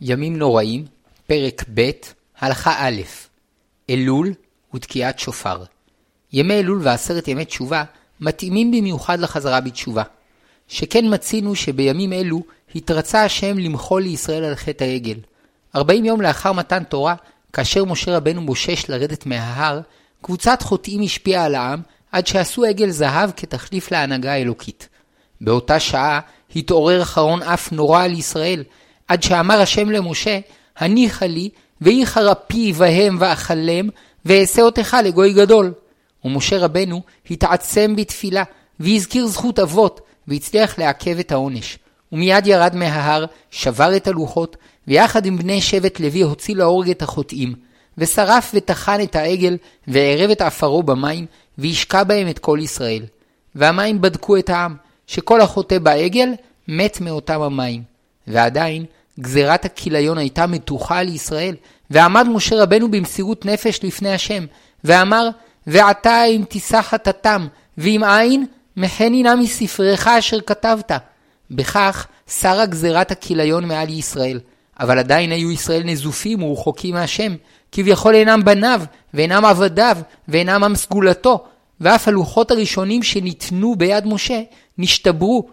ימים נוראים, פרק ב', הלכה א', אלול ותקיעת שופר. ימי אלול ועשרת ימי תשובה מתאימים במיוחד לחזרה בתשובה. שכן מצינו שבימים אלו התרצה השם למחול לישראל על חטא העגל. ארבעים יום לאחר מתן תורה, כאשר משה רבנו בושש לרדת מההר, קבוצת חוטאים השפיעה על העם עד שעשו עגל זהב כתחליף להנהגה האלוקית. באותה שעה התעורר חרון אף נורא על ישראל, עד שאמר השם למשה, הניחה לי, ואיחר אפי בהם ואכלם, ואעשה אותך לגוי גדול. ומשה רבנו התעצם בתפילה, והזכיר זכות אבות, והצליח לעכב את העונש. ומיד ירד מההר, שבר את הלוחות, ויחד עם בני שבט לוי הוציא להורג את החוטאים, ושרף וטחן את העגל, וערב את עפרו במים, והשקע בהם את כל ישראל. והמים בדקו את העם, שכל החוטא בעגל, מת מאותם המים. ועדיין, גזירת הכיליון הייתה מתוחה על ישראל, ועמד משה רבנו במסירות נפש לפני השם, ואמר, ועתה אם תישא חטאתם, ואם אין, מחני נא מספרך אשר כתבת. בכך שרה גזירת הכיליון מעל ישראל, אבל עדיין היו ישראל נזופים ורחוקים מהשם, כביכול אינם בניו, ואינם עבדיו, ואינם עם סגולתו, ואף הלוחות הראשונים שניתנו ביד משה, נשתברו.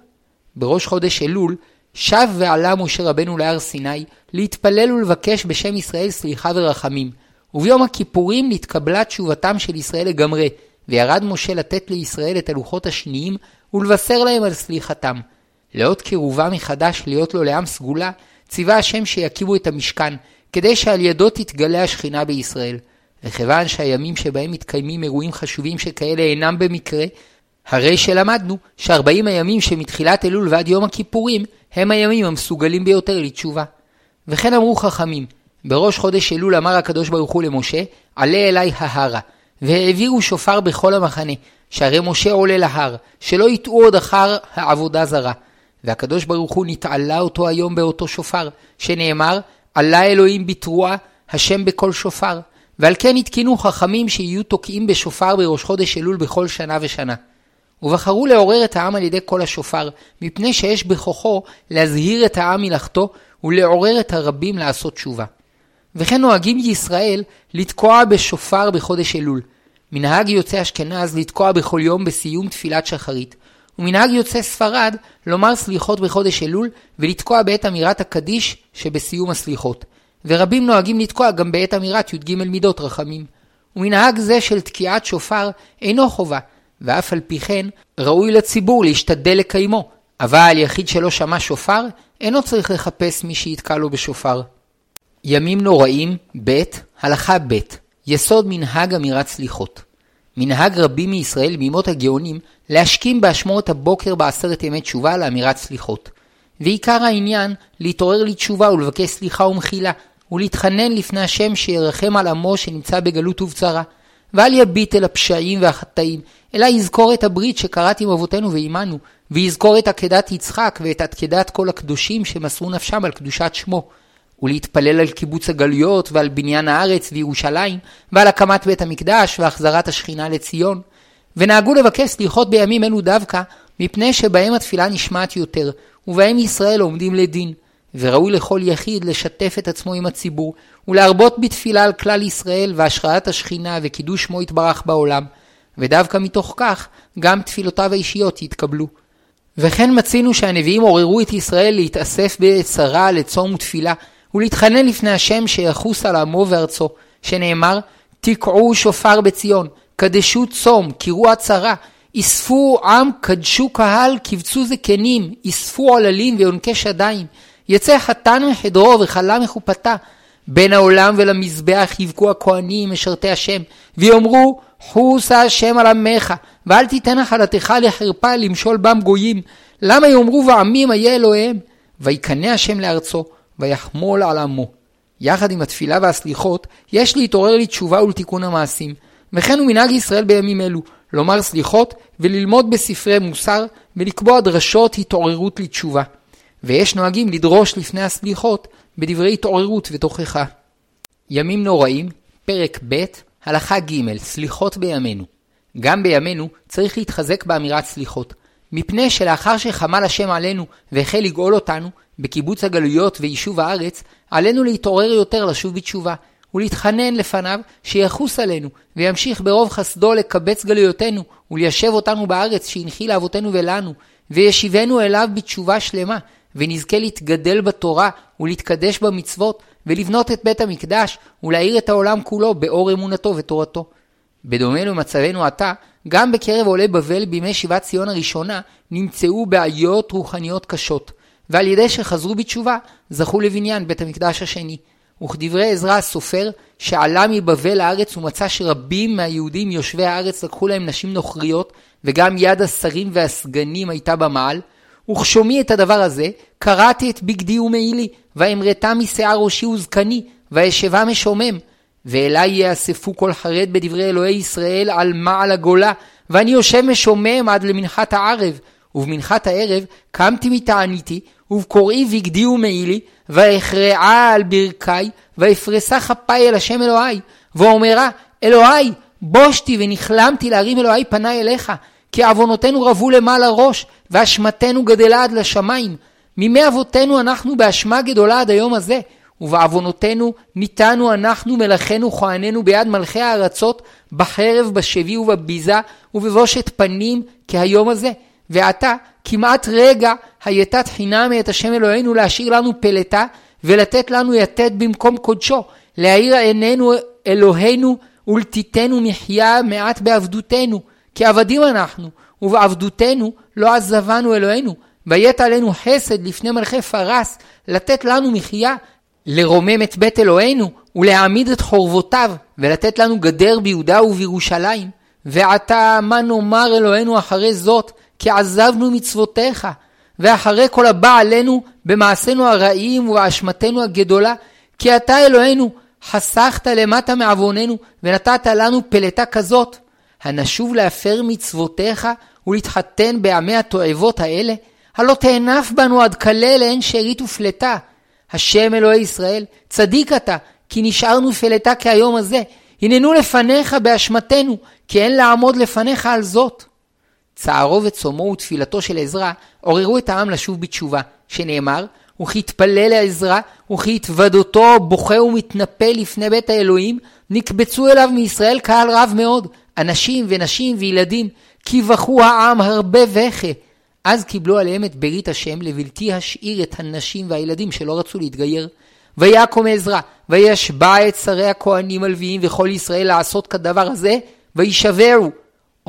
בראש חודש אלול, שב ועלה משה רבנו להר סיני, להתפלל ולבקש בשם ישראל סליחה ורחמים. וביום הכיפורים נתקבלה תשובתם של ישראל לגמרי, וירד משה לתת לישראל את הלוחות השניים, ולבשר להם על סליחתם. לאות קירובה מחדש להיות לו לעם סגולה, ציווה השם שיקימו את המשכן, כדי שעל ידו תתגלה השכינה בישראל. וכיוון שהימים שבהם מתקיימים אירועים חשובים שכאלה אינם במקרה, הרי שלמדנו שארבעים הימים שמתחילת אלול ועד יום הכיפורים הם הימים המסוגלים ביותר לתשובה. וכן אמרו חכמים, בראש חודש אלול אמר הקדוש ברוך הוא למשה, עלה אלי ההרה, והעבירו שופר בכל המחנה, שהרי משה עולה להר, שלא יטעו עוד אחר העבודה זרה. והקדוש ברוך הוא נתעלה אותו היום באותו שופר, שנאמר, עלה אלוהים בתרועה, השם בכל שופר. ועל כן התקינו חכמים שיהיו תוקעים בשופר בראש חודש אלול בכל שנה ושנה. ובחרו לעורר את העם על ידי קול השופר, מפני שיש בכוחו להזהיר את העם מלאכתו ולעורר את הרבים לעשות תשובה. וכן נוהגים ישראל לתקוע בשופר בחודש אלול. מנהג יוצא אשכנז לתקוע בכל יום בסיום תפילת שחרית, ומנהג יוצא ספרד לומר סליחות בחודש אלול ולתקוע בעת אמירת הקדיש שבסיום הסליחות. ורבים נוהגים לתקוע גם בעת אמירת י"ג מידות רחמים. ומנהג זה של תקיעת שופר אינו חובה, ואף על פי כן ראוי לציבור להשתדל לקיימו, אבל יחיד שלא שמע שופר, אינו צריך לחפש מי שיתקע לו בשופר. ימים נוראים, ב', הלכה ב', יסוד מנהג אמירת סליחות. מנהג רבים מישראל בימות הגאונים להשכים באשמורת הבוקר בעשרת ימי תשובה לאמירת סליחות. ועיקר העניין להתעורר לתשובה ולבקש סליחה ומחילה, ולהתחנן לפני השם שירחם על עמו שנמצא בגלות ובצרה. ואל יביט אל הפשעים והחטאים, אלא יזכור את הברית שקראת עם אבותינו ועמנו, ויזכור את עקדת יצחק ואת עקדת כל הקדושים שמסרו נפשם על קדושת שמו. ולהתפלל על קיבוץ הגלויות ועל בניין הארץ וירושלים, ועל הקמת בית המקדש והחזרת השכינה לציון. ונהגו לבקש סליחות בימים אלו דווקא, מפני שבהם התפילה נשמעת יותר, ובהם ישראל עומדים לדין. וראוי לכל יחיד לשתף את עצמו עם הציבור, ולהרבות בתפילה על כלל ישראל והשראת השכינה וקידוש שמו יתברך בעולם, ודווקא מתוך כך גם תפילותיו האישיות יתקבלו. וכן מצינו שהנביאים עוררו את ישראל להתאסף בצרה לצום ותפילה, ולהתחנן לפני השם שיחוס על עמו וארצו, שנאמר, תקעו שופר בציון, קדשו צום, קראו עצרה, אספו עם, קדשו קהל, קבצו זקנים, אספו עוללים ויונקי שדיים, יצא חתן מחדרו וכלה מחופתה. בין העולם ולמזבח יבכו הכהנים משרתי השם, ויאמרו, חוסה השם על עמך, ואל תיתן נחלתך לחרפה למשול בם גויים. למה יאמרו בעמים איה אלוהיהם? ויקנא השם לארצו, ויחמול על עמו. יחד עם התפילה והסליחות, יש להתעורר לתשובה ולתיקון המעשים. וכן הוא מנהג ישראל בימים אלו, לומר סליחות וללמוד בספרי מוסר ולקבוע דרשות התעוררות לתשובה. ויש נוהגים לדרוש לפני הסליחות בדברי התעוררות ותוכחה. ימים נוראים, פרק ב', הלכה ג', סליחות בימינו. גם בימינו צריך להתחזק באמירת סליחות. מפני שלאחר שחמל השם עלינו והחל לגאול אותנו, בקיבוץ הגלויות ויישוב הארץ, עלינו להתעורר יותר לשוב בתשובה, ולהתחנן לפניו שיחוס עלינו, וימשיך ברוב חסדו לקבץ גלויותינו, וליישב אותנו בארץ שהנחיל לאבותינו ולנו, וישיבנו אליו בתשובה שלמה, ונזכה להתגדל בתורה, ולהתקדש במצוות, ולבנות את בית המקדש, ולהאיר את העולם כולו באור אמונתו ותורתו. בדומה למצבנו עתה, גם בקרב עולי בבל בימי שיבת ציון הראשונה, נמצאו בעיות רוחניות קשות. ועל ידי שחזרו בתשובה, זכו לבניין בית המקדש השני. וכדברי עזרא הסופר, שעלה מבבל לארץ ומצא שרבים מהיהודים יושבי הארץ לקחו להם נשים נוכריות, וגם יד השרים והסגנים הייתה במעל, וכשומעי את הדבר הזה, קראתי את בגדי ומעילי, ואמרתה משיער ראשי וזקני, ואשבה משומם. ואליי יאספו כל חרד בדברי אלוהי ישראל על מעל הגולה, ואני יושב משומם עד למנחת הערב, ובמנחת הערב קמתי מתעניתי, ובקוראי בגדי ומעילי, ואכרעה על ברכי, ואפרסה כפיי אל השם אלוהי, ואומרה, אלוהי, בושתי ונכלמתי להרים אלוהי פניי אליך, כי עוונותינו רבו למעלה ראש, ואשמתנו גדלה עד לשמיים. מימי אבותינו אנחנו באשמה גדולה עד היום הזה, ובעוונותינו ניתנו אנחנו מלאכינו כהנינו ביד מלכי הארצות, בחרב, בשבי ובביזה, ובבושת פנים כהיום הזה. ועתה, כמעט רגע, הייתה תחינה מאת השם אלוהינו להשאיר לנו פלטה, ולתת לנו יתד במקום קודשו, להאיר עינינו אלוהינו, ולתיתנו מחיה מעט בעבדותנו, כי עבדים אנחנו, ובעבדותנו לא עזבנו אלוהינו, ויית עלינו חסד לפני מלכי פרס, לתת לנו מחיה, לרומם את בית אלוהינו, ולהעמיד את חורבותיו, ולתת לנו גדר ביהודה ובירושלים. ועתה מה נאמר אלוהינו אחרי זאת, כי עזבנו מצוותיך, ואחרי כל הבא עלינו במעשינו הרעים ובאשמתנו הגדולה, כי אתה אלוהינו חסכת למטה מעווננו, ונתת לנו פלטה כזאת. הנשוב להפר מצוותיך ולהתחתן בעמי התועבות האלה, הלא תאנף בנו עד כלה לאין שארית ופלטה. השם אלוהי ישראל, צדיק אתה, כי נשארנו פלטה כהיום הזה. הננו לפניך באשמתנו, כי אין לעמוד לפניך על זאת. צערו וצומו ותפילתו של עזרא עוררו את העם לשוב בתשובה, שנאמר, וכי יתפלל לעזרא, וכי יתוודותו בוכה ומתנפל לפני בית האלוהים, נקבצו אליו מישראל קהל רב מאוד, אנשים ונשים וילדים, כי בכו העם הרבה וכה. אז קיבלו עליהם את ברית השם לבלתי השאיר את הנשים והילדים שלא רצו להתגייר. ויקום עזרא, וישבע את שרי הכהנים הלוויים וכל ישראל לעשות כדבר הזה, וישברו.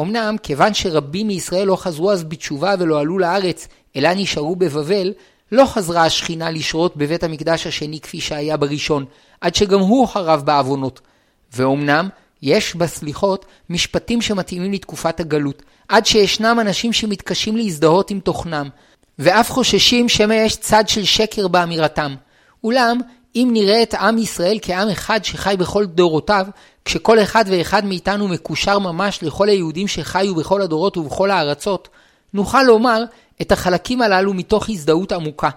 אמנם, כיוון שרבים מישראל לא חזרו אז בתשובה ולא עלו לארץ, אלא נשארו בבבל, לא חזרה השכינה לשרות בבית המקדש השני כפי שהיה בראשון, עד שגם הוא חרב בעוונות. ואומנם, יש בסליחות משפטים שמתאימים לתקופת הגלות, עד שישנם אנשים שמתקשים להזדהות עם תוכנם, ואף חוששים שמא יש צד של שקר באמירתם. אולם, אם נראה את עם ישראל כעם אחד שחי בכל דורותיו, כשכל אחד ואחד מאיתנו מקושר ממש לכל היהודים שחיו בכל הדורות ובכל הארצות, נוכל לומר את החלקים הללו מתוך הזדהות עמוקה.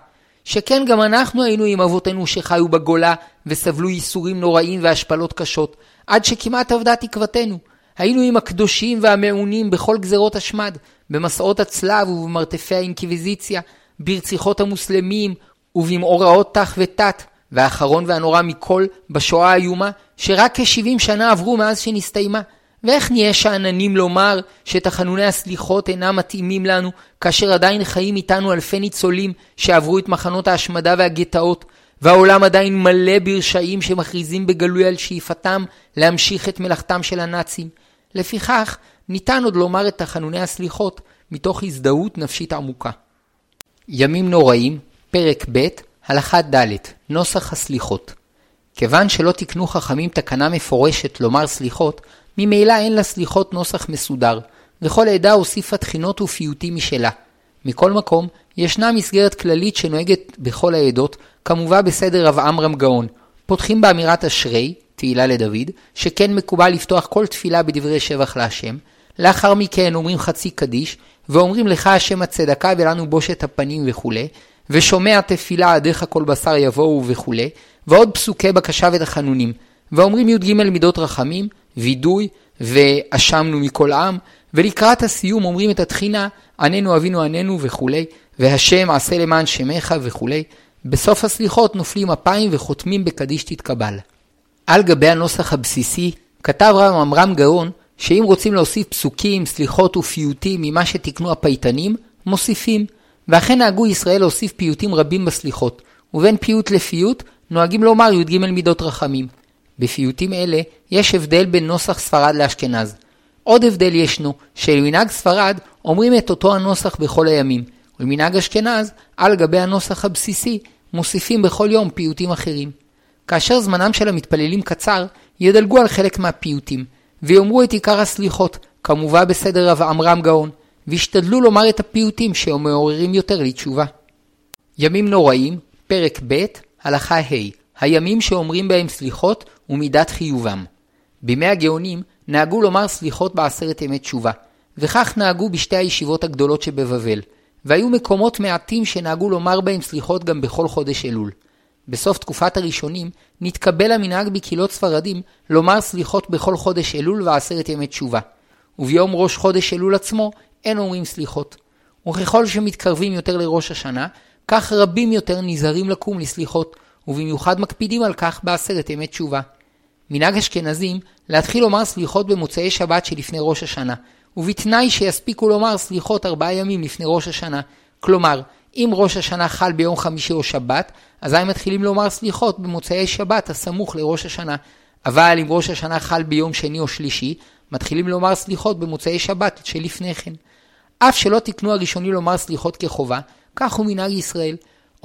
שכן גם אנחנו היינו עם אבותינו שחיו בגולה וסבלו ייסורים נוראים והשפלות קשות, עד שכמעט אבדה תקוותנו. היינו עם הקדושים והמעונים בכל גזרות השמד, במסעות הצלב ובמרתפי האינקוויזיציה, ברציחות המוסלמים ובמאורעות תח ותת, והאחרון והנורא מכל בשואה האיומה, שרק כ-70 שנה עברו מאז שנסתיימה. ואיך נהיה שאננים לומר שתחנוני הסליחות אינם מתאימים לנו, כאשר עדיין חיים איתנו אלפי ניצולים שעברו את מחנות ההשמדה והגטאות, והעולם עדיין מלא ברשעים שמכריזים בגלוי על שאיפתם להמשיך את מלאכתם של הנאצים. לפיכך, ניתן עוד לומר את תחנוני הסליחות מתוך הזדהות נפשית עמוקה. ימים נוראים, פרק ב', הלכה ד', נוסח הסליחות. כיוון שלא תקנו חכמים תקנה מפורשת לומר סליחות, ממילא אין לסליחות נוסח מסודר, וכל עדה הוסיפה תחינות ופיוטים משלה. מכל מקום, ישנה מסגרת כללית שנוהגת בכל העדות, כמובן בסדר רב עמרם גאון. פותחים באמירת אשרי, תהילה לדוד, שכן מקובל לפתוח כל תפילה בדברי שבח להשם. לאחר מכן אומרים חצי קדיש, ואומרים לך השם הצדקה ולנו בושת הפנים וכולי, ושומע תפילה עדיך כל בשר יבואו וכולי, ועוד פסוקי בקשה ותחנונים. ואומרים י"ג מידות רחמים, וידוי, ואשמנו מכל עם, ולקראת הסיום אומרים את התחינה, עננו אבינו עננו וכולי, והשם עשה למען שמך וכולי. בסוף הסליחות נופלים אפיים וחותמים בקדיש תתקבל. על גבי הנוסח הבסיסי, כתב רב עמרם גאון, שאם רוצים להוסיף פסוקים, סליחות ופיוטים ממה שתיקנו הפייטנים, מוסיפים. ואכן נהגו ישראל להוסיף פיוטים רבים בסליחות, ובין פיוט לפיוט נוהגים לומר י"ג מידות רחמים. בפיוטים אלה יש הבדל בין נוסח ספרד לאשכנז. עוד הבדל ישנו, שלמנהג ספרד אומרים את אותו הנוסח בכל הימים, ולמנהג אשכנז, על גבי הנוסח הבסיסי, מוסיפים בכל יום פיוטים אחרים. כאשר זמנם של המתפללים קצר, ידלגו על חלק מהפיוטים, ויאמרו את עיקר הסליחות, כמובא בסדר רב עמרם גאון, וישתדלו לומר את הפיוטים שמעוררים יותר לתשובה. ימים נוראים, פרק ב', הלכה ה', הימים שאומרים בהם סליחות ומידת חיובם. בימי הגאונים נהגו לומר סליחות בעשרת ימי תשובה, וכך נהגו בשתי הישיבות הגדולות שבבבל, והיו מקומות מעטים שנהגו לומר בהם סליחות גם בכל חודש אלול. בסוף תקופת הראשונים נתקבל המנהג בקהילות ספרדים לומר סליחות בכל חודש אלול ועשרת ימי תשובה. וביום ראש חודש אלול עצמו אין אומרים סליחות. וככל שמתקרבים יותר לראש השנה, כך רבים יותר נזהרים לקום לסליחות, ובמיוחד מקפידים על כך בעשרת ימי תשובה. מנהג אשכנזים להתחיל לומר סליחות במוצאי שבת שלפני ראש השנה, ובתנאי שיספיקו לומר סליחות ארבעה ימים לפני ראש השנה. כלומר, אם ראש השנה חל ביום חמישי או שבת, אזי מתחילים לומר סליחות במוצאי שבת הסמוך לראש השנה. אבל אם ראש השנה חל ביום שני או שלישי, מתחילים לומר סליחות במוצאי שבת שלפני כן. אף שלא תקנו הראשונים לומר סליחות כחובה, כך הוא מנהג ישראל.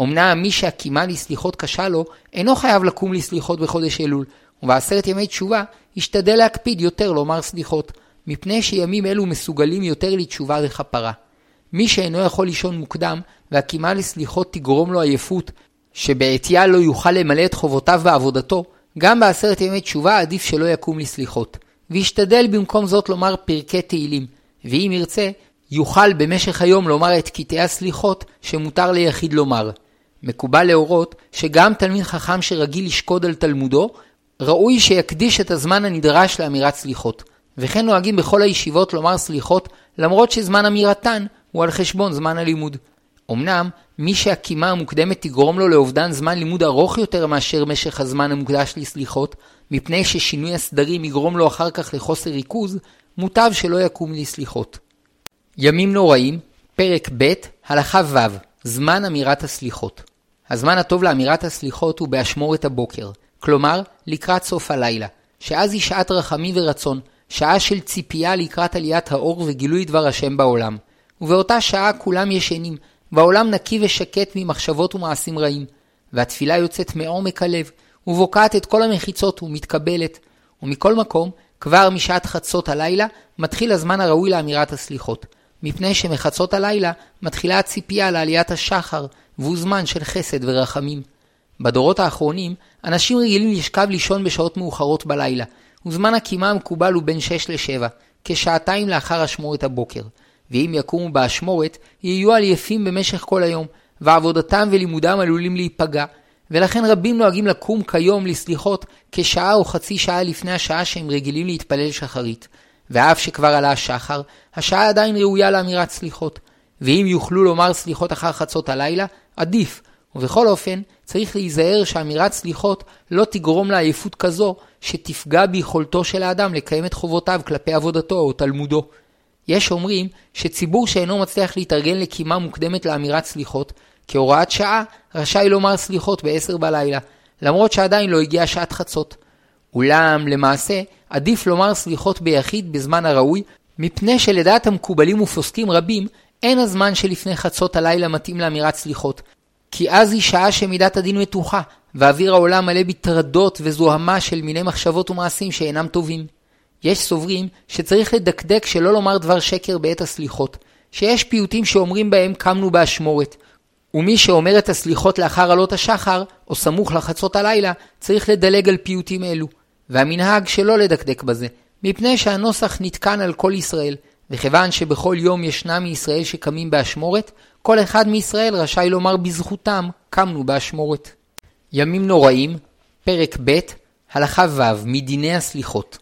אמנם מי שהקימה לסליחות קשה לו, אינו חייב לקום לסליחות בחודש אלול, ובעשרת ימי תשובה ישתדל להקפיד יותר לומר סליחות, מפני שימים אלו מסוגלים יותר לתשובה וכפרה. מי שאינו יכול לישון מוקדם, והקימה לסליחות תגרום לו עייפות, שבעטייה לא יוכל למלא את חובותיו בעבודתו, גם בעשרת ימי תשובה עדיף שלא יקום לסליחות. וישתדל במקום זאת לומר פרקי תהילים, ואם ירצה, יוכל במשך היום לומר את קטעי הסליחות שמותר ליחיד לומר. מקובל להורות שגם תלמיד חכם שרגיל לשקוד על תלמודו, ראוי שיקדיש את הזמן הנדרש לאמירת סליחות. וכן נוהגים בכל הישיבות לומר סליחות, למרות שזמן אמירתן הוא על חשבון זמן הלימוד. אמנם, מי שהקימה המוקדמת תגרום לו לאובדן זמן לימוד ארוך יותר מאשר משך הזמן המוקדש לסליחות, מפני ששינוי הסדרים יגרום לו אחר כך לחוסר ריכוז, מוטב שלא יקום לסליחות. ימים נוראים, פרק ב', הלכה ו', זמן אמירת הסליחות. הזמן הטוב לאמירת הסליחות הוא באשמורת הבוקר, כלומר, לקראת סוף הלילה, שאז היא שעת רחמים ורצון, שעה של ציפייה לקראת עליית האור וגילוי דבר השם בעולם. ובאותה שעה כולם ישנים, והעולם נקי ושקט ממחשבות ומעשים רעים. והתפילה יוצאת מעומק הלב, ובוקעת את כל המחיצות ומתקבלת. ומכל מקום, כבר משעת חצות הלילה, מתחיל הזמן הראוי לאמירת הסליחות. מפני שמחצות הלילה מתחילה הציפייה לעליית השחר, והוא זמן של חסד ורחמים. בדורות האחרונים, אנשים רגילים לשכב לישון בשעות מאוחרות בלילה, וזמן הקימה המקובל הוא בין 6 ל-7, כשעתיים לאחר אשמורת הבוקר. ואם יקומו באשמורת, יהיו עייפים במשך כל היום, ועבודתם ולימודם עלולים להיפגע, ולכן רבים נוהגים לקום כיום לסליחות כשעה או חצי שעה לפני השעה שהם רגילים להתפלל שחרית. ואף שכבר עלה השחר, השעה עדיין ראויה לאמירת סליחות. ואם יוכלו לומר סליחות אחר חצות הלילה, עדיף. ובכל אופן, צריך להיזהר שאמירת סליחות לא תגרום לעייפות כזו שתפגע ביכולתו של האדם לקיים את חובותיו כלפי עבודתו או תלמודו. יש אומרים שציבור שאינו מצליח להתארגן לקימה מוקדמת לאמירת סליחות, כהוראת שעה רשאי לומר סליחות ב-10 בלילה, למרות שעדיין לא הגיעה שעת חצות. אולם, למעשה, עדיף לומר סליחות ביחיד בזמן הראוי, מפני שלדעת המקובלים ופוסקים רבים, אין הזמן שלפני חצות הלילה מתאים לאמירת סליחות, כי אז היא שעה שמידת הדין מתוחה, ואוויר העולם מלא בטרדות וזוהמה של מיני מחשבות ומעשים שאינם טובים. יש סוברים שצריך לדקדק שלא לומר דבר שקר בעת הסליחות, שיש פיוטים שאומרים בהם קמנו באשמורת, ומי שאומר את הסליחות לאחר עלות השחר, או סמוך לחצות הלילה, צריך לדלג על פיוטים אלו, והמנהג שלא לדקדק בזה, מפני שהנוסח נתקן על כל ישראל, וכיוון שבכל יום ישנם מישראל שקמים באשמורת, כל אחד מישראל רשאי לומר בזכותם, קמנו באשמורת. ימים נוראים, פרק ב', הלכה ו', מדיני הסליחות.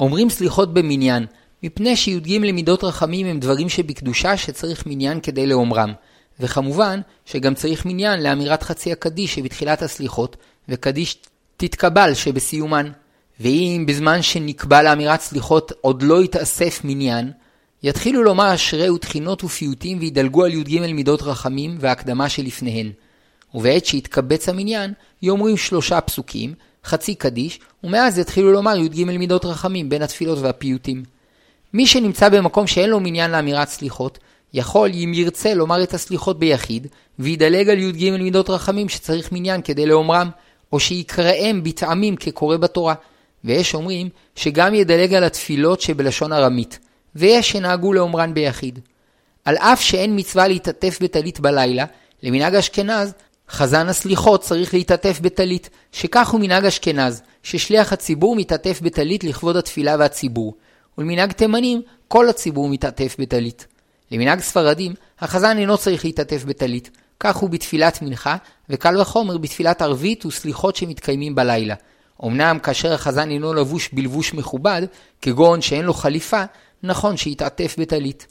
אומרים סליחות במניין, מפני שי"ג למידות רחמים הם דברים שבקדושה שצריך מניין כדי לאומרם. וכמובן שגם צריך מניין לאמירת חצי הקדיש שבתחילת הסליחות, וקדיש תתקבל שבסיומן. ואם בזמן שנקבע לאמירת סליחות עוד לא יתאסף מניין, יתחילו לומר אשרי ותחינות ופיוטים וידלגו על י"ג מידות רחמים והקדמה שלפניהן. ובעת שיתקבץ המניין, יאמרים שלושה פסוקים, חצי קדיש, ומאז יתחילו לומר י"ג מידות רחמים בין התפילות והפיוטים. מי שנמצא במקום שאין לו מניין לאמירת סליחות, יכול, אם ירצה, לומר את הסליחות ביחיד, וידלג על י"ג מידות רחמים שצריך מניין כדי לאומרם, או שיקראם בטעמים כקורא בתורה. ויש אומרים שגם ידלג על התפילות שבלשון ארמית, ויש שנהגו לאומרן ביחיד. על אף שאין מצווה להתעטף בטלית בלילה, למנהג אשכנז, חזן הסליחות צריך להתעטף בטלית, שכך הוא מנהג אשכנז, ששליח הציבור מתעטף בטלית לכבוד התפילה והציבור, ולמנהג תימנים, כל הציבור מתעטף בטלית. למנהג ספרדים, החזן אינו צריך להתעטף בטלית, כך הוא בתפילת מנחה, וקל וחומר בתפילת ערבית וסליחות שמתקיימים בלילה. אמנם כאשר החזן אינו לבוש בלבוש מכובד, כגון שאין לו חליפה, נכון שיתעטף בטלית.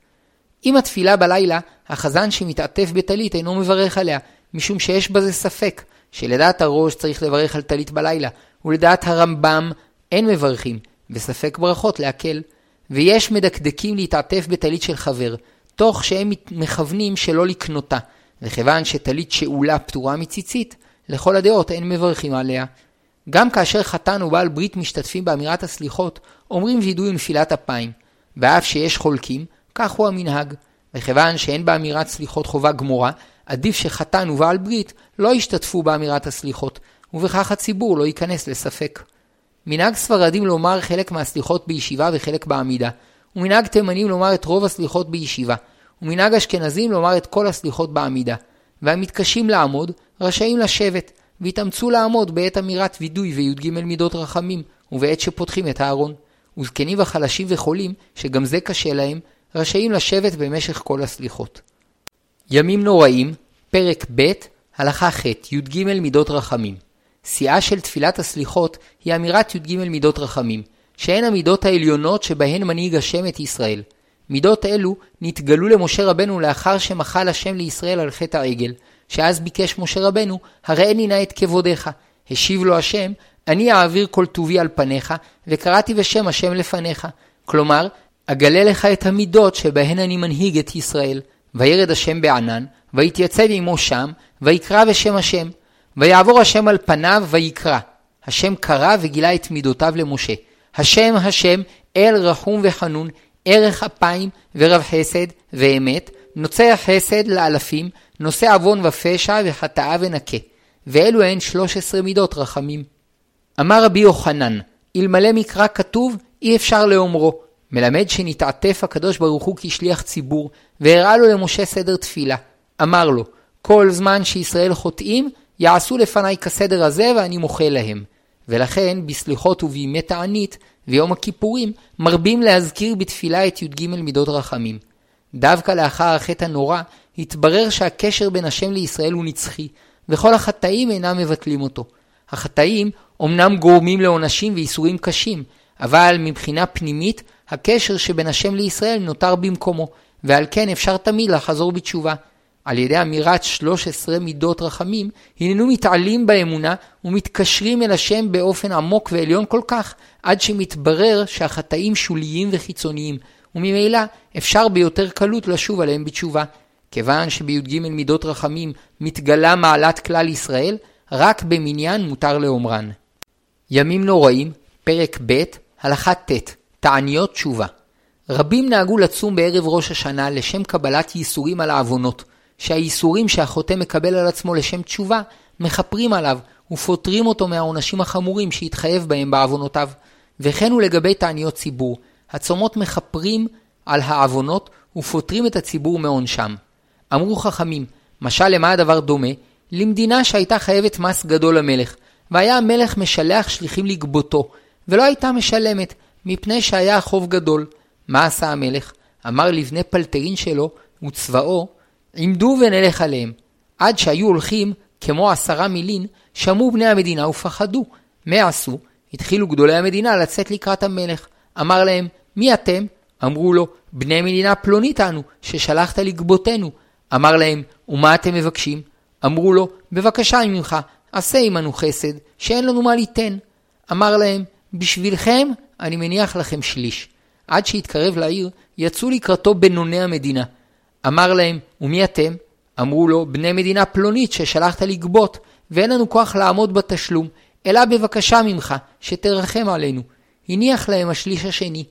עם התפילה בלילה, החזן שמתעטף בטלית אינו מברך עליה, משום שיש בזה ספק, שלדעת הראש צריך לברך על טלית בלילה, ולדעת הרמב"ם אין מברכים, וספק ברכות להקל. ויש מדקדקים להתעטף בטלית של חבר, תוך שהם מכוונים שלא לקנותה, וכיוון שטלית שאולה פטורה מציצית, לכל הדעות אין מברכים עליה. גם כאשר חתן ובעל ברית משתתפים באמירת הסליחות, אומרים וידוי ונפילת אפיים. ואף שיש חולקים, כך הוא המנהג. וכיוון שאין באמירת סליחות חובה גמורה, עדיף שחתן ובעל ברית לא ישתתפו באמירת הסליחות, ובכך הציבור לא ייכנס לספק. מנהג ספרדים לומר חלק מהסליחות בישיבה וחלק בעמידה, ומנהג תימנים לומר את רוב הסליחות בישיבה, ומנהג אשכנזים לומר את כל הסליחות בעמידה. והמתקשים לעמוד, רשאים לשבת, והתאמצו לעמוד בעת אמירת וידוי וי"ג מידות רחמים, ובעת שפותחים את הארון. וזקנים וחלשים וחולים, שגם זה קשה להם, רשאים לשבת במשך כל הסליחות. ימים נוראים, פרק ב', הלכה ח', י"ג מידות רחמים. שיאה של תפילת הסליחות היא אמירת י"ג מידות רחמים, שהן המידות העליונות שבהן מנהיג השם את ישראל. מידות אלו נתגלו למשה רבנו לאחר שמחל השם לישראל על חטא העגל, שאז ביקש משה רבנו, הראני נא את כבודיך. השיב לו השם, אני אעביר כל טובי על פניך, וקראתי בשם השם לפניך. כלומר, אגלה לך את המידות שבהן אני מנהיג את ישראל. וירד השם בענן, ויתייצב עמו שם, ויקרא בשם השם. ויעבור השם על פניו, ויקרא. השם קרא וגילה את מידותיו למשה. השם השם, אל רחום וחנון, ערך אפיים ורב חסד ואמת, נוצר חסד לאלפים, נושא עוון ופשע וחטאה ונקה. ואלו הן שלוש עשרה מידות רחמים. אמר רבי יוחנן, אלמלא מקרא כתוב, אי אפשר לאומרו. מלמד שנתעטף הקדוש ברוך הוא כשליח ציבור, והראה לו למשה סדר תפילה. אמר לו, כל זמן שישראל חוטאים, יעשו לפניי כסדר הזה ואני מוחה להם. ולכן, בסליחות ובימי תענית, ויום הכיפורים, מרבים להזכיר בתפילה את י"ג מידות רחמים. דווקא לאחר החטא הנורא, התברר שהקשר בין השם לישראל הוא נצחי, וכל החטאים אינם מבטלים אותו. החטאים אומנם גורמים לעונשים ואיסורים קשים, אבל מבחינה פנימית, הקשר שבין השם לישראל נותר במקומו, ועל כן אפשר תמיד לחזור בתשובה. על ידי אמירת 13 מידות רחמים, הננו מתעלים באמונה ומתקשרים אל השם באופן עמוק ועליון כל כך, עד שמתברר שהחטאים שוליים וחיצוניים, וממילא אפשר ביותר קלות לשוב עליהם בתשובה. כיוון שבי"ג מידות רחמים מתגלה מעלת כלל ישראל, רק במניין מותר לאומרן. ימים נוראים, פרק ב', הלכה ט', תעניות תשובה. רבים נהגו לצום בערב ראש השנה לשם קבלת ייסורים על העוונות, שהייסורים שהחוטא מקבל על עצמו לשם תשובה, מכפרים עליו ופוטרים אותו מהעונשים החמורים שהתחייב בהם בעוונותיו. וכן הוא לגבי תעניות ציבור, הצומות מכפרים על העוונות ופוטרים את הציבור מעונשם. אמרו חכמים, משל למה הדבר דומה? למדינה שהייתה חייבת מס גדול למלך, והיה המלך משלח שליחים לגבותו, ולא הייתה משלמת, מפני שהיה חוב גדול. מה עשה המלך? אמר לבני פלטרין שלו וצבאו, עמדו ונלך עליהם. עד שהיו הולכים, כמו עשרה מילין, שמעו בני המדינה ופחדו. מה עשו? התחילו גדולי המדינה לצאת לקראת המלך. אמר להם, מי אתם? אמרו לו, בני מדינה פלונית אנו, ששלחת לגבותנו. אמר להם, ומה אתם מבקשים? אמרו לו, בבקשה ממך, עשה עמנו חסד, שאין לנו מה ליתן. אמר להם, בשבילכם אני מניח לכם שליש. עד שהתקרב לעיר, יצאו לקראתו בינוני המדינה. אמר להם, ומי אתם? אמרו לו, בני מדינה פלונית ששלחת לגבות, ואין לנו כוח לעמוד בתשלום, אלא בבקשה ממך, שתרחם עלינו. הניח להם השליש השני.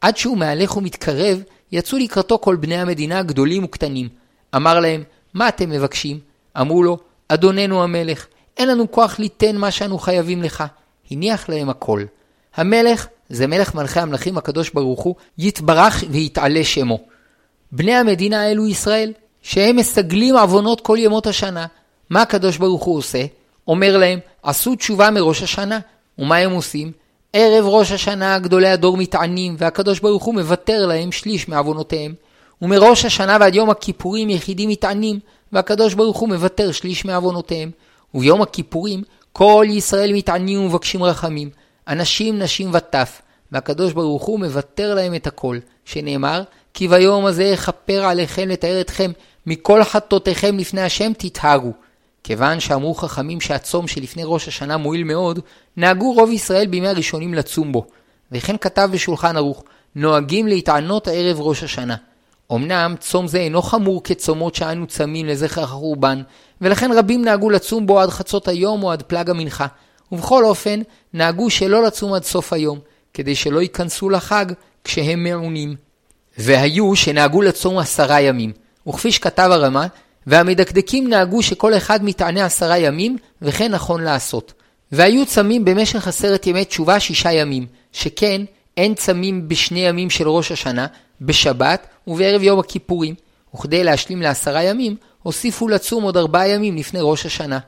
עד שהוא מהלך ומתקרב, יצאו לקראתו כל בני המדינה גדולים וקטנים. אמר להם, מה אתם מבקשים? אמרו לו, אדוננו המלך, אין לנו כוח ליתן מה שאנו חייבים לך. הניח להם הכל. המלך, זה מלך מלכי המלכים הקדוש ברוך הוא, יתברך ויתעלה שמו. בני המדינה האלו ישראל, שהם מסגלים עוונות כל ימות השנה. מה הקדוש ברוך הוא עושה? אומר להם, עשו תשובה מראש השנה. ומה הם עושים? ערב ראש השנה גדולי הדור מתענים, והקדוש ברוך הוא מוותר להם שליש מעוונותיהם. ומראש השנה ועד יום הכיפורים יחידים מתענים, והקדוש ברוך הוא מוותר שליש מעוונותיהם. וביום הכיפורים כל ישראל מתענים ומבקשים רחמים, אנשים, נשים וטף, והקדוש ברוך הוא מוותר להם את הכל, שנאמר, כי ביום הזה אכפר עליכם לתאר אתכם מכל חטאותיכם לפני השם תתהרו. כיוון שאמרו חכמים שהצום שלפני ראש השנה מועיל מאוד, נהגו רוב ישראל בימי הראשונים לצום בו. וכן כתב בשולחן ערוך, נוהגים להתענות ערב ראש השנה. אמנם צום זה אינו חמור כצומות שאנו צמים לזכר החורבן, ולכן רבים נהגו לצום בו עד חצות היום או עד פלג המנחה. ובכל אופן, נהגו שלא לצום עד סוף היום, כדי שלא ייכנסו לחג כשהם מעונים. והיו שנהגו לצום עשרה ימים, וכפי שכתב הרמ"א, והמדקדקים נהגו שכל אחד מתענה עשרה ימים, וכן נכון לעשות. והיו צמים במשך עשרת ימי תשובה שישה ימים, שכן אין צמים בשני ימים של ראש השנה, בשבת ובערב יום הכיפורים, וכדי להשלים לעשרה ימים, הוסיפו לצום עוד ארבעה ימים לפני ראש השנה.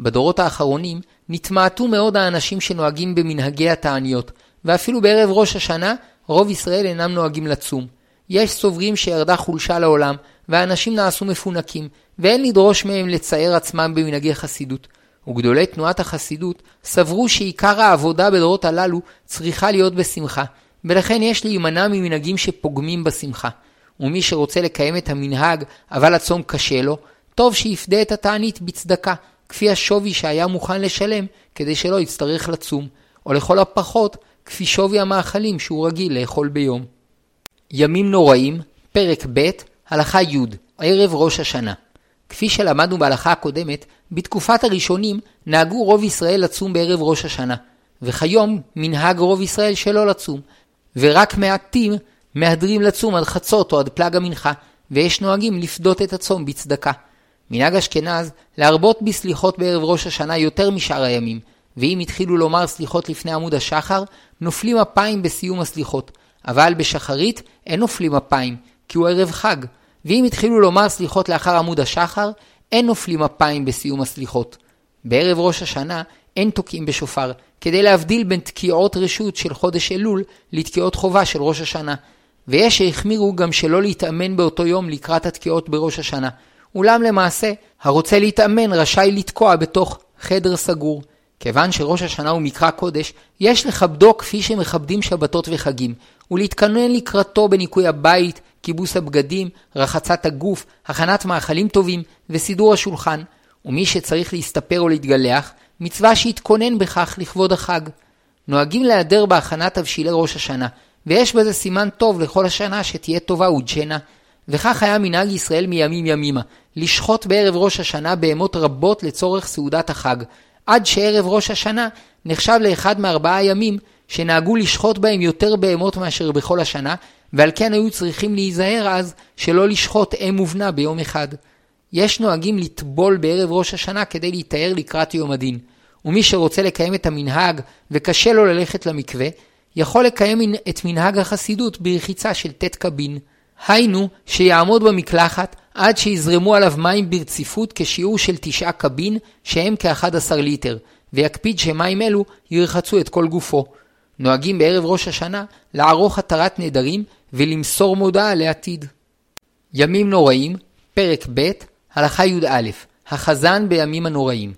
בדורות האחרונים נתמעטו מאוד האנשים שנוהגים במנהגי התעניות, ואפילו בערב ראש השנה רוב ישראל אינם נוהגים לצום. יש סוברים שירדה חולשה לעולם, והאנשים נעשו מפונקים, ואין לדרוש מהם לצייר עצמם במנהגי חסידות. וגדולי תנועת החסידות סברו שעיקר העבודה בדורות הללו צריכה להיות בשמחה, ולכן יש להימנע ממנהגים שפוגמים בשמחה. ומי שרוצה לקיים את המנהג, אבל הצום קשה לו, טוב שיפדה את התענית בצדקה, כפי השווי שהיה מוכן לשלם, כדי שלא יצטרך לצום, או לכל הפחות, כפי שווי המאכלים שהוא רגיל לאכול ביום. ימים נוראים, פרק ב', הלכה י', ערב ראש השנה. כפי שלמדנו בהלכה הקודמת, בתקופת הראשונים נהגו רוב ישראל לצום בערב ראש השנה, וכיום מנהג רוב ישראל שלא לצום, ורק מעטים מהדרים לצום עד חצות או עד פלג המנחה, ויש נוהגים לפדות את הצום בצדקה. מנהג אשכנז להרבות בסליחות בערב ראש השנה יותר משאר הימים, ואם התחילו לומר סליחות לפני עמוד השחר, נופלים אפיים בסיום הסליחות, אבל בשחרית אין נופלים אפיים, כי הוא ערב חג, ואם התחילו לומר סליחות לאחר עמוד השחר, אין נופלים אפיים בסיום הסליחות. בערב ראש השנה אין תוקעים בשופר, כדי להבדיל בין תקיעות רשות של חודש אלול לתקיעות חובה של ראש השנה. ויש שהחמירו גם שלא להתאמן באותו יום לקראת התקיעות בראש השנה. אולם למעשה, הרוצה להתאמן רשאי לתקוע בתוך חדר סגור. כיוון שראש השנה הוא מקרא קודש, יש לכבדו כפי שמכבדים שבתות וחגים, ולהתכונן לקראתו בניקוי הבית, כיבוס הבגדים, רחצת הגוף, הכנת מאכלים טובים וסידור השולחן. ומי שצריך להסתפר או להתגלח, מצווה שיתכונן בכך לכבוד החג. נוהגים להיעדר בהכנת תבשילי ראש השנה, ויש בזה סימן טוב לכל השנה שתהיה טובה ודשנה. וכך היה מנהג ישראל מימים ימימה, לשחוט בערב ראש השנה בהמות רבות לצורך סעודת החג, עד שערב ראש השנה נחשב לאחד מארבעה ימים שנהגו לשחוט בהם יותר בהמות מאשר בכל השנה, ועל כן היו צריכים להיזהר אז שלא לשחוט אם ובנה ביום אחד. יש נוהגים לטבול בערב ראש השנה כדי להיטהר לקראת יום הדין, ומי שרוצה לקיים את המנהג וקשה לו ללכת למקווה, יכול לקיים את מנהג החסידות ברחיצה של ט' קבין. היינו, שיעמוד במקלחת עד שיזרמו עליו מים ברציפות כשיעור של תשעה קבין, שהם כ-11 ליטר, ויקפיד שמים אלו ירחצו את כל גופו. נוהגים בערב ראש השנה לערוך התרת נדרים ולמסור מודעה לעתיד. ימים נוראים, פרק ב', הלכה י"א, החזן בימים הנוראים.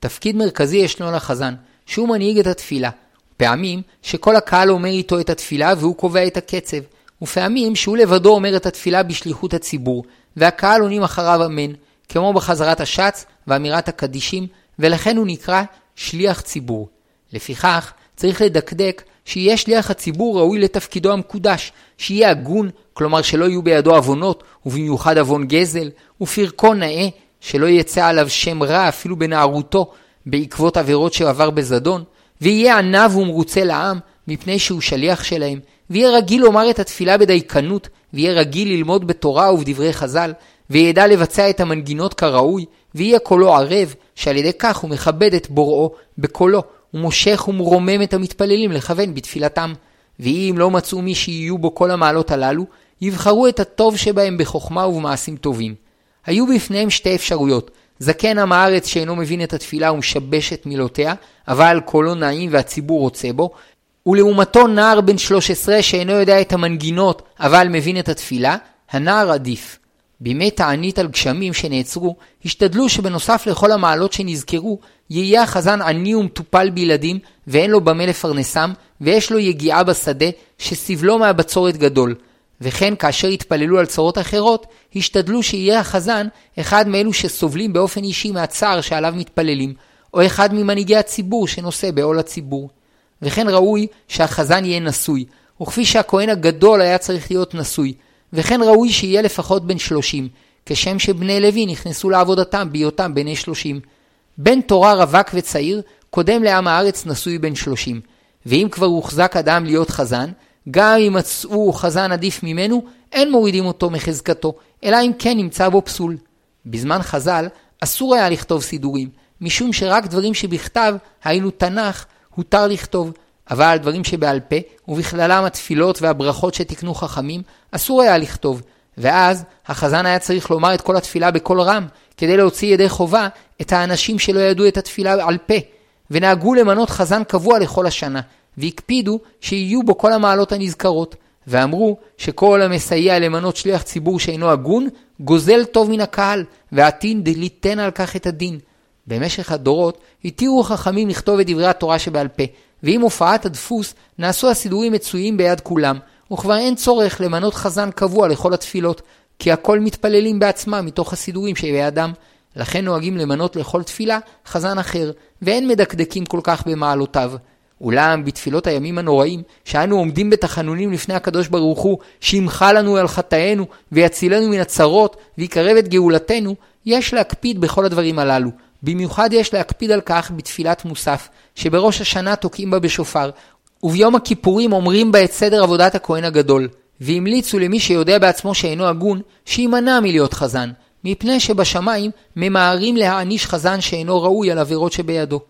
תפקיד מרכזי ישנו לחזן, שהוא מנהיג את התפילה. פעמים שכל הקהל אומר איתו את התפילה והוא קובע את הקצב, ופעמים שהוא לבדו אומר את התפילה בשליחות הציבור, והקהל עונים אחריו אמן, כמו בחזרת השץ ואמירת הקדישים, ולכן הוא נקרא שליח ציבור. לפיכך, צריך לדקדק שיהיה שליח הציבור ראוי לתפקידו המקודש, שיהיה הגון, כלומר שלא יהיו בידו עוונות, ובמיוחד עוון גזל, ופרקו נאה, שלא יצא עליו שם רע אפילו בנערותו, בעקבות עבירות שעבר בזדון, ויהיה עניו ומרוצה לעם, מפני שהוא שליח שלהם, ויהיה רגיל לומר את התפילה בדייקנות, ויהיה רגיל ללמוד בתורה ובדברי חז"ל, וידע לבצע את המנגינות כראוי, ויהיה קולו ערב, שעל ידי כך הוא מכבד את בוראו בקולו, ומושך ומרומם את המתפללים לכוון בתפילתם. ואם לא מצאו מי שיהיו בו כל המעלות הללו, יבחרו את הטוב שבהם בחוכמה ובמעשים טובים. היו בפניהם שתי אפשרויות, זקן עם הארץ שאינו מבין את התפילה ומשבש את מילותיה, אבל קולו נעים והציבור רוצה בו, ולעומתו נער בן 13 שאינו יודע את המנגינות, אבל מבין את התפילה, הנער עדיף. בימי תענית על גשמים שנעצרו, השתדלו שבנוסף לכל המעלות שנזכרו, יהיה החזן עני ומטופל בילדים, ואין לו במה לפרנסם, ויש לו יגיעה בשדה, שסבלו מהבצורת גדול. וכן כאשר התפללו על צרות אחרות, השתדלו שיהיה החזן אחד מאלו שסובלים באופן אישי מהצער שעליו מתפללים, או אחד ממנהיגי הציבור שנושא בעול הציבור. וכן ראוי שהחזן יהיה נשוי, וכפי שהכהן הגדול היה צריך להיות נשוי, וכן ראוי שיהיה לפחות בן שלושים, כשם שבני לוי נכנסו לעבודתם בהיותם בני שלושים. בן תורה רווק וצעיר, קודם לעם הארץ נשוי בן שלושים. ואם כבר הוחזק אדם להיות חזן, גם אם מצאו חזן עדיף ממנו, אין מורידים אותו מחזקתו, אלא אם כן נמצא בו פסול. בזמן חז"ל אסור היה לכתוב סידורים, משום שרק דברים שבכתב, היינו תנ"ך, הותר לכתוב, אבל דברים שבעל פה, ובכללם התפילות והברכות שתיקנו חכמים, אסור היה לכתוב, ואז החזן היה צריך לומר את כל התפילה בקול רם, כדי להוציא ידי חובה את האנשים שלא ידעו את התפילה על פה, ונהגו למנות חזן קבוע לכל השנה, והקפידו שיהיו בו כל המעלות הנזכרות, ואמרו שכל המסייע למנות שליח ציבור שאינו הגון, גוזל טוב מן הקהל, ועתין ליתן על כך את הדין. במשך הדורות התירו חכמים לכתוב את דברי התורה שבעל פה, ועם הופעת הדפוס נעשו הסידורים מצויים ביד כולם, וכבר אין צורך למנות חזן קבוע לכל התפילות, כי הכל מתפללים בעצמם מתוך הסידורים שבידם. לכן נוהגים למנות לכל תפילה חזן אחר, ואין מדקדקים כל כך במעלותיו. אולם בתפילות הימים הנוראים, שאנו עומדים בתחנונים לפני הקדוש ברוך הוא, שימחה לנו על חטאינו, ויצילנו מן הצרות, ויקרב את גאולתנו, יש להקפיד בכל הדברים הללו. במיוחד יש להקפיד על כך בתפילת מוסף, שבראש השנה תוקעים בה בשופר, וביום הכיפורים אומרים בה את סדר עבודת הכהן הגדול, והמליצו למי שיודע בעצמו שאינו הגון, שימנע מלהיות חזן, מפני שבשמיים ממהרים להעניש חזן שאינו ראוי על עבירות שבידו.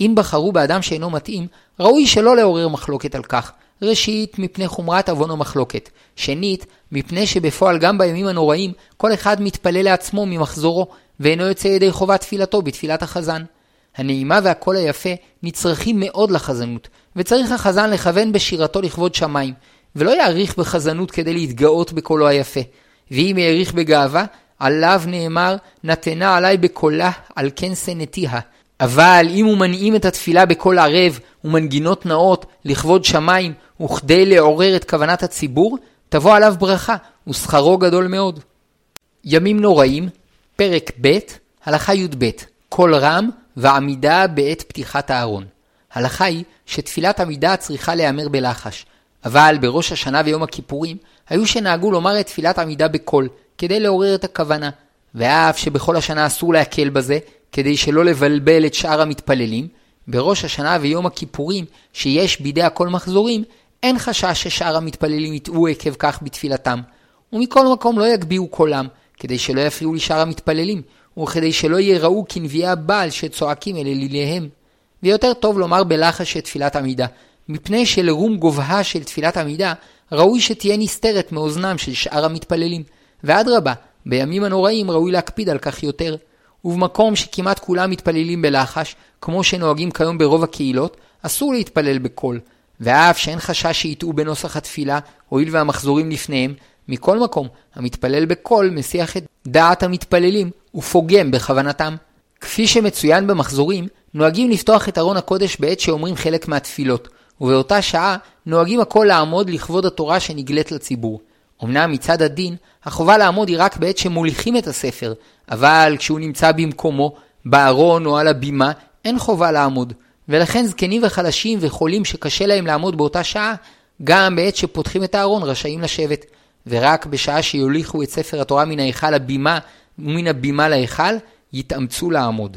אם בחרו באדם שאינו מתאים, ראוי שלא לעורר מחלוקת על כך. ראשית, מפני חומרת עוון המחלוקת. שנית, מפני שבפועל גם בימים הנוראים, כל אחד מתפלל לעצמו ממחזורו, ואינו יוצא ידי חובת תפילתו בתפילת החזן. הנעימה והקול היפה נצרכים מאוד לחזנות, וצריך החזן לכוון בשירתו לכבוד שמיים, ולא יעריך בחזנות כדי להתגאות בקולו היפה. ואם יעריך בגאווה, עליו נאמר, נתנה עלי בקולה, על כן שנאתיה. אבל אם הוא מנעים את התפילה בקול ערב ומנגינות נאות לכבוד שמיים וכדי לעורר את כוונת הציבור, תבוא עליו ברכה, ושכרו גדול מאוד. ימים נוראים, פרק ב', הלכה י"ב, קול רם ועמידה בעת פתיחת הארון. הלכה היא שתפילת עמידה צריכה להיאמר בלחש, אבל בראש השנה ויום הכיפורים היו שנהגו לומר את תפילת עמידה בקול, כדי לעורר את הכוונה, ואף שבכל השנה אסור להקל בזה, כדי שלא לבלבל את שאר המתפללים, בראש השנה ויום הכיפורים, שיש בידי הכל מחזורים, אין חשש ששאר המתפללים יטעו עקב כך בתפילתם. ומכל מקום לא יגביהו קולם, כדי שלא יפריעו לשאר המתפללים, וכדי שלא ייראו כנביאי הבעל שצועקים אל אליליהם. ויותר טוב לומר בלחש את תפילת עמידה, מפני שלרום גובהה של תפילת עמידה, ראוי שתהיה נסתרת מאוזנם של שאר המתפללים. ואדרבה, בימים הנוראים ראוי להקפיד על כך יותר. ובמקום שכמעט כולם מתפללים בלחש, כמו שנוהגים כיום ברוב הקהילות, אסור להתפלל בקול. ואף שאין חשש שיטעו בנוסח התפילה, הואיל והמחזורים לפניהם, מכל מקום, המתפלל בקול מסיח את דעת המתפללים ופוגם בכוונתם. כפי שמצוין במחזורים, נוהגים לפתוח את ארון הקודש בעת שאומרים חלק מהתפילות, ובאותה שעה נוהגים הכל לעמוד לכבוד התורה שנגלית לציבור. אמנם מצד הדין, החובה לעמוד היא רק בעת שמוליכים את הספר, אבל כשהוא נמצא במקומו, בארון או על הבימה, אין חובה לעמוד. ולכן זקנים וחלשים וחולים שקשה להם לעמוד באותה שעה, גם בעת שפותחים את הארון רשאים לשבת. ורק בשעה שיוליכו את ספר התורה מן ההיכל לבימה ומן הבימה להיכל, יתאמצו לעמוד.